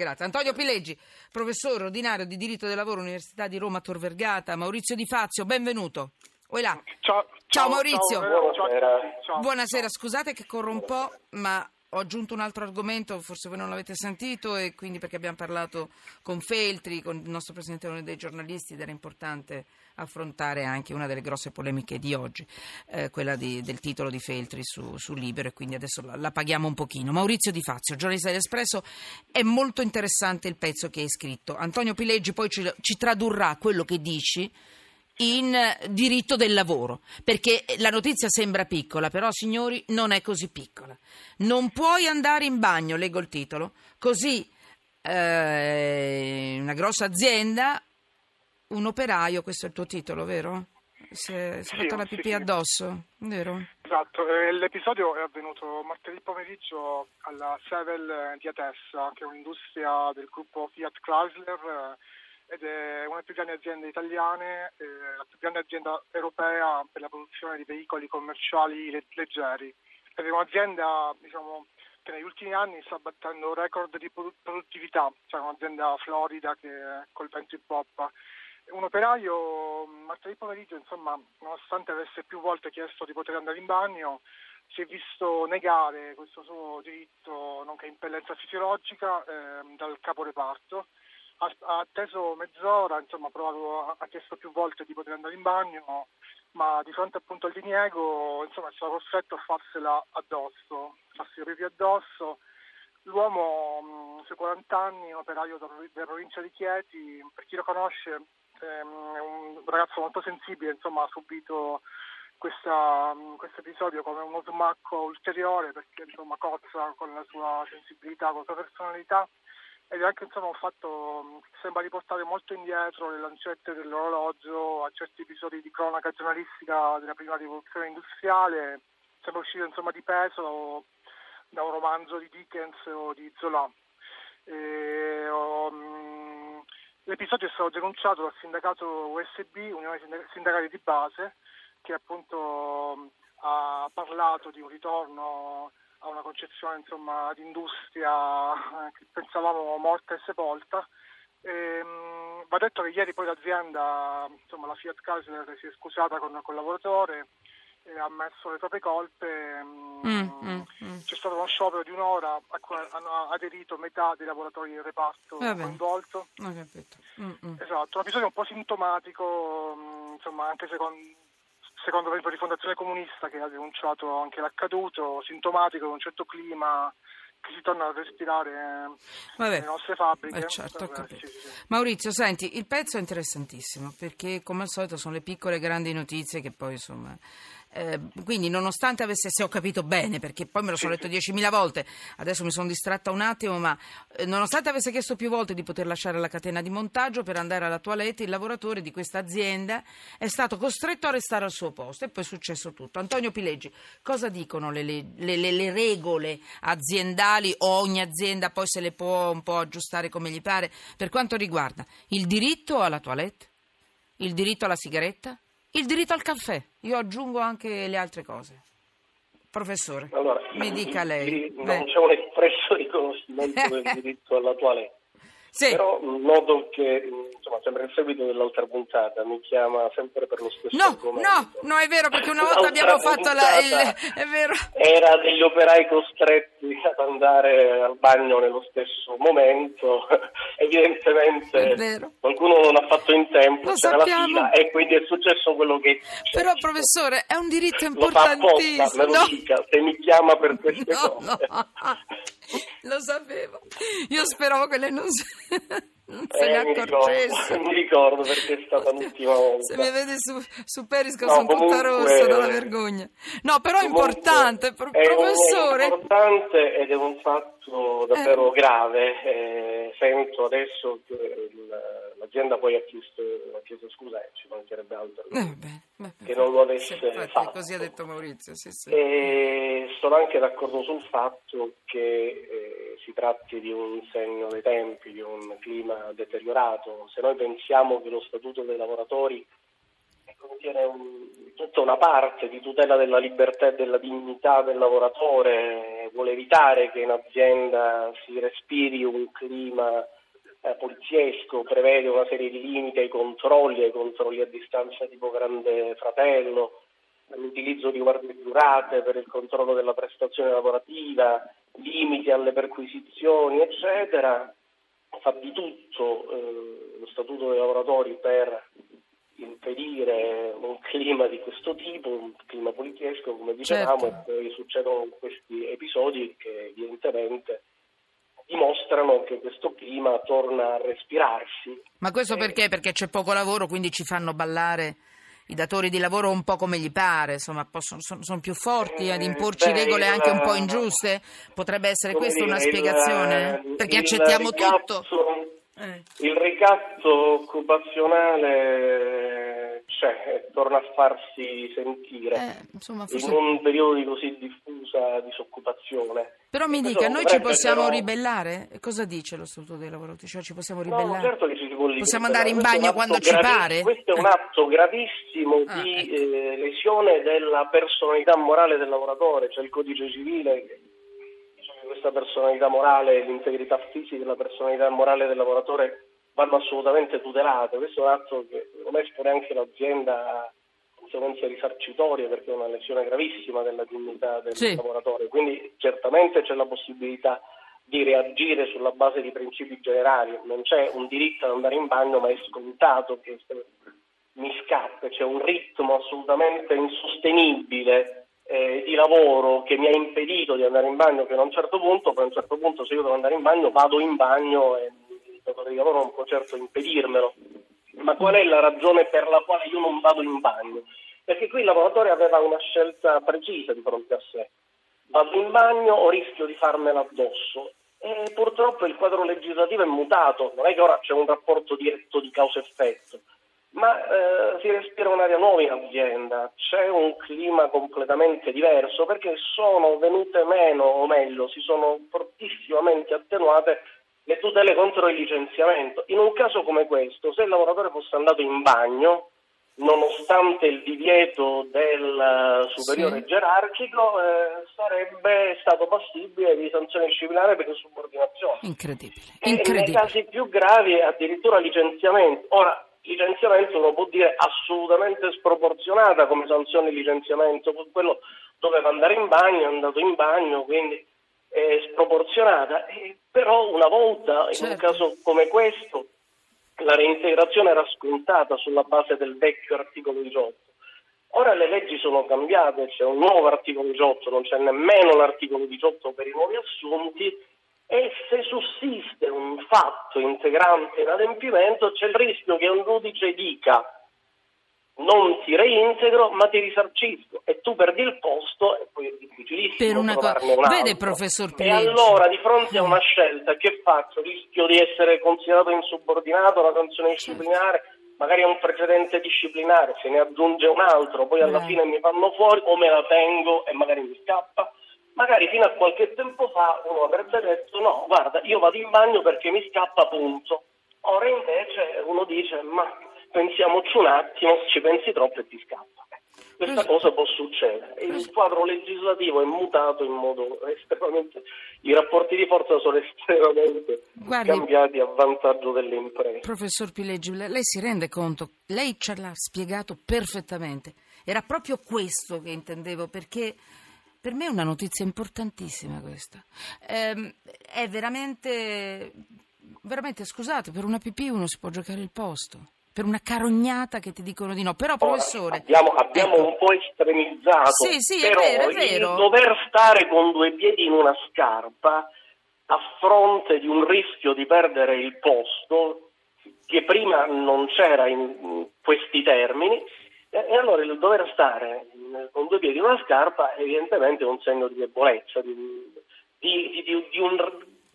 grazie. Antonio Pileggi, professore ordinario di diritto del lavoro Università di Roma Tor Vergata, Maurizio Di Fazio, benvenuto. Ciao, ciao, ciao Maurizio. Ciao. Buonasera, scusate che corro un po', ma ho aggiunto un altro argomento, forse voi non l'avete sentito, e quindi perché abbiamo parlato con Feltri, con il nostro presidente dei giornalisti, ed era importante affrontare anche una delle grosse polemiche di oggi, eh, quella di, del titolo di Feltri su, su, Libero, e quindi adesso la, la, paghiamo un pochino. Maurizio Di Fazio, giornalista dell'Espresso, è molto interessante il pezzo che hai scritto. Antonio Pileggi poi ci, ci tradurrà quello che dici in diritto del lavoro, perché la notizia sembra piccola, però signori non è così piccola. Non puoi andare in bagno, leggo il titolo, così eh, una grossa azienda, un operaio, questo è il tuo titolo, vero? Si è, si è sì, fatto la pipì sì, addosso, vero? Esatto, eh, l'episodio è avvenuto martedì pomeriggio alla Sevel di Atessa, che è un'industria del gruppo Fiat Chrysler ed è una delle più grandi aziende italiane, eh, la più grande azienda europea per la produzione di veicoli commerciali leggeri. Ed è un'azienda diciamo, che negli ultimi anni sta battendo record di produttività, cioè un'azienda florida che col vento in poppa. Un operaio martedì pomeriggio, insomma, nonostante avesse più volte chiesto di poter andare in bagno, si è visto negare questo suo diritto, nonché impellenza fisiologica, eh, dal caporeparto ha atteso mezz'ora, insomma, ha, provato, ha chiesto più volte di poter andare in bagno, ma di fronte appunto al diniego, insomma, è stato costretto a farsela addosso, farsi i addosso. L'uomo, sui 40 anni, operaio della provincia di Chieti, per chi lo conosce, è un ragazzo molto sensibile, insomma, ha subito questo episodio come uno smacco ulteriore perché insomma cozza con la sua sensibilità, con la sua personalità ed è anche insomma, un fatto che sembra riportare molto indietro le lancette dell'orologio a certi episodi di cronaca giornalistica della prima rivoluzione industriale, sembra uscito insomma, di peso da un romanzo di Dickens o di Zola. E, um, l'episodio è stato denunciato dal sindacato USB, Unione Sindacali di Base, che appunto ha parlato di un ritorno a una concezione insomma, di industria eh, che pensavamo morta e sepolta. E, va detto che ieri poi l'azienda, insomma, la Fiat Chrysler si è scusata con, il lavoratore e ha ammesso le proprie colpe. Mm, mm, mm. C'è stato uno sciopero di un'ora a cui hanno aderito metà dei lavoratori del reparto Vabbè. coinvolto. Mm, mm. Esatto, un episodio un po' sintomatico, insomma, anche secondo secondo la rifondazione comunista che ha denunciato anche l'accaduto, sintomatico di un certo clima che si torna a respirare Vabbè. nelle nostre fabbriche. Eh certo, Vabbè, sì, sì. Maurizio, senti, il pezzo è interessantissimo perché come al solito sono le piccole grandi notizie che poi insomma eh, quindi nonostante avesse, se ho capito bene, perché poi me lo sono letto 10.000 volte, adesso mi sono distratta un attimo, ma eh, nonostante avesse chiesto più volte di poter lasciare la catena di montaggio per andare alla toilette, il lavoratore di questa azienda è stato costretto a restare al suo posto e poi è successo tutto. Antonio Pileggi, cosa dicono le, le, le, le regole aziendali o ogni azienda poi se le può un po' aggiustare come gli pare per quanto riguarda il diritto alla toilette, il diritto alla sigaretta? Il diritto al caffè, io aggiungo anche le altre cose. Professore, allora, mi dica lei. Non Beh. c'è un espresso riconoscimento del diritto alla toilette. Sì. Però noto che, insomma, sembra il seguito dell'altra puntata, mi chiama sempre per lo stesso no, argomento. No, no, è vero, perché una volta abbiamo fatto la... Il, è vero. Era degli operai costretti ad andare al bagno nello stesso momento, evidentemente qualcuno non ha fatto in tempo, c'era la fila e quindi è successo quello che... Però professore, è un diritto importantissimo. Lo fa apposta, me lo no. dica, se mi chiama per queste no, cose. No. Lo sapevo. Io speravo che lei non, non se eh, ne accorgesse. Mi ricordo, perché è stata l'ultima volta. Se mi vede su, su Periscope no, sono comunque, tutta rossa dalla vergogna. No, però è importante, è professore. È importante ed è un fatto davvero eh. grave. Eh, sento adesso che l'azienda poi ha chiesto, ha chiesto scusa e ci mancherebbe altro. Eh, beh, beh, che non lo avesse sì, fatto. Così ha detto Maurizio, sì, sì. E sono anche d'accordo sul fatto che eh, si tratti di un segno dei tempi, di un clima deteriorato. Se noi pensiamo che lo Statuto dei lavoratori contiene un, tutta una parte di tutela della libertà e della dignità del lavoratore, vuole evitare che in azienda si respiri un clima eh, poliziesco, prevede una serie di limiti ai controlli, ai controlli a distanza tipo grande fratello, l'utilizzo di guardie giurate per il controllo della prestazione lavorativa, limiti alle perquisizioni, eccetera. Fa di tutto eh, lo Statuto dei lavoratori per impedire un clima di questo tipo, un clima poliziesco, come dicevamo, certo. e poi succedono questi episodi che evidentemente dimostrano che questo clima torna a respirarsi. Ma questo eh, perché? Perché c'è poco lavoro, quindi ci fanno ballare i datori di lavoro un po' come gli pare, insomma, possono, sono, sono, più forti ad eh, imporci beh, regole anche un po' ingiuste? Potrebbe essere questa una spiegazione? Il, Perché accettiamo ricatto, tutto? Eh. Il ricatto occupazionale c'è, torna a farsi sentire eh, insomma, forse... in un periodo di così diffusa disoccupazione. Però mi dica, noi ci possiamo però... ribellare? Cosa dice lo Statuto dei lavoratori? Cioè ci possiamo ribellare? No, certo che ci si può ribellare. Possiamo andare in bagno quando ci gravi... pare? Questo è un atto gravissimo ah, di ecco. eh, lesione della personalità morale del lavoratore, c'è cioè il codice civile che questa personalità morale l'integrità fisica la personalità morale del lavoratore vanno assolutamente tutelate. Questo è un atto che secondo me espone anche l'azienda a conseguenze risarcitorie perché è una lesione gravissima della dignità del sì. lavoratore. Quindi certamente c'è la possibilità di reagire sulla base di principi generali. Non c'è un diritto ad andare in bagno, ma è scontato che mi scappa, c'è un ritmo assolutamente insostenibile eh, di lavoro che mi ha impedito di andare in bagno fino a un certo punto, poi a un certo punto se io devo andare in bagno vado in bagno e datore di lavoro non può certo impedirmelo. Ma qual è la ragione per la quale io non vado in bagno? Perché qui il lavoratore aveva una scelta precisa di fronte a sé. Vado in bagno o rischio di farmela addosso? E purtroppo il quadro legislativo è mutato, non è che ora c'è un rapporto diretto di causa-effetto ma eh, si respira un'aria nuova in azienda, c'è un clima completamente diverso perché sono venute meno, o meglio, si sono fortissimamente attenuate le tutele contro il licenziamento. In un caso come questo, se il lavoratore fosse andato in bagno, nonostante il divieto del superiore sì. gerarchico, eh, sarebbe stato passibile di sanzione disciplinare per insubordinazione. Incredibile. Incredibile. E nei casi più gravi addirittura licenziamento. Ora, licenziamento uno può dire assolutamente sproporzionata come sanzione di licenziamento, quello doveva andare in bagno, è andato in bagno, quindi e però una volta certo. in un certo. caso come questo la reintegrazione era scontata sulla base del vecchio articolo 18. Ora le leggi sono cambiate, c'è un nuovo articolo 18, non c'è nemmeno l'articolo 18 per i nuovi assunti e se sussiste un fatto integrante in adempimento c'è il rischio che un giudice dica non ti reintegro ma ti risarcisco e tu perdi il posto e poi è difficilissimo per una trovarne co- un Vede professor Pileggi. E allora di fronte a una scelta che faccio? Rischio di essere considerato insubordinato alla sanzione disciplinare magari è un precedente disciplinare, se ne aggiunge un altro, poi alla fine mi fanno fuori o me la tengo e magari mi scappa magari fino a qualche tempo fa uno avrebbe detto no, guarda, io vado in bagno perché mi scappa punto. Ora invece uno dice ma pensiamoci un attimo, ci pensi troppo e ti scappa. Questa cosa può succedere. Il quadro legislativo è mutato in modo estremamente. I rapporti di forza sono estremamente Guardi, cambiati a vantaggio delle imprese. Professor Pileggi, lei si rende conto? Lei ce l'ha spiegato perfettamente. Era proprio questo che intendevo, perché per me è una notizia importantissima questa. Eh, è veramente, veramente, scusate, per una pipì uno si può giocare il posto. Per una carognata che ti dicono di no, però professore. abbiamo, abbiamo ecco. un po' estremizzato. Sì, sì, è vero, è vero. dover stare con due piedi in una scarpa a fronte di un rischio di perdere il posto che prima non c'era in questi termini e allora il dover stare con due piedi in una scarpa è evidentemente un segno di debolezza, di, di, di, di un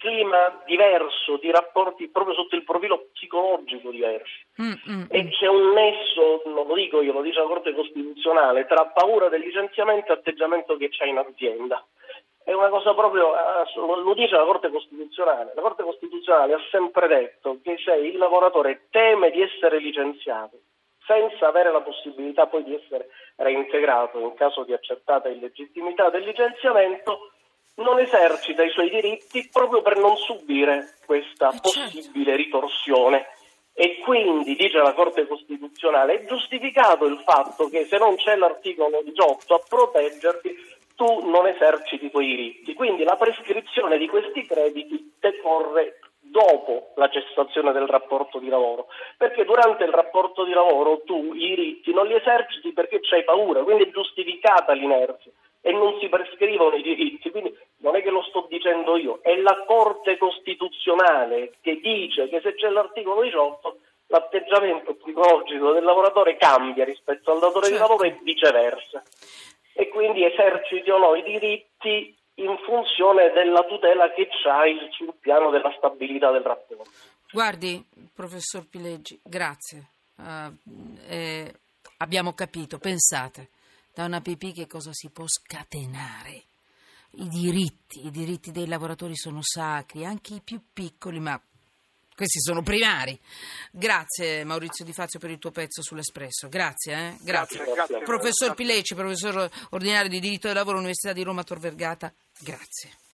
clima diverso, di rapporti proprio sotto il profilo psicologico diverso. Mm, mm, e mm. c'è un nesso, non lo dico io, lo dice la Corte Costituzionale, tra paura del licenziamento e atteggiamento che c'è in azienda. È una cosa proprio, lo dice la Corte Costituzionale. La Corte Costituzionale ha sempre detto che se il lavoratore teme di essere licenziato, senza avere la possibilità poi di essere reintegrato in caso di accertata illegittimità del licenziamento, non esercita i suoi diritti proprio per non subire questa certo. possibile ritorsione. E quindi, dice la Corte Costituzionale, è giustificato il fatto che se non c'è l'articolo 18 a proteggerti, tu non eserciti i tuoi diritti. Quindi la prescrizione di questi crediti decorre dopo la cessazione del rapporto di lavoro, perché durante il rapporto di lavoro tu i diritti non li eserciti perché c'hai paura, quindi è giustificata l'inerzia e non si prescrivono i diritti, quindi non è che lo sto dicendo io, è la Corte Costituzionale che dice che se c'è l'articolo 18 l'atteggiamento psicologico del lavoratore cambia rispetto al datore certo. di lavoro e viceversa e quindi eserciti o no i diritti in funzione della tutela che c'hai sul piano della stabilità del rapporto. Guardi, professor Pileggi, grazie. Uh, eh, abbiamo capito, pensate, da una PP che cosa si può scatenare? I diritti, i diritti dei lavoratori sono sacri, anche i più piccoli, ma questi sono primari. Grazie Maurizio Di Fazio per il tuo pezzo sull'Espresso. Grazie, eh? grazie. grazie, grazie. Professor Pilecci, professore ordinario di diritto del lavoro, Università di Roma Tor Vergata. Grazie.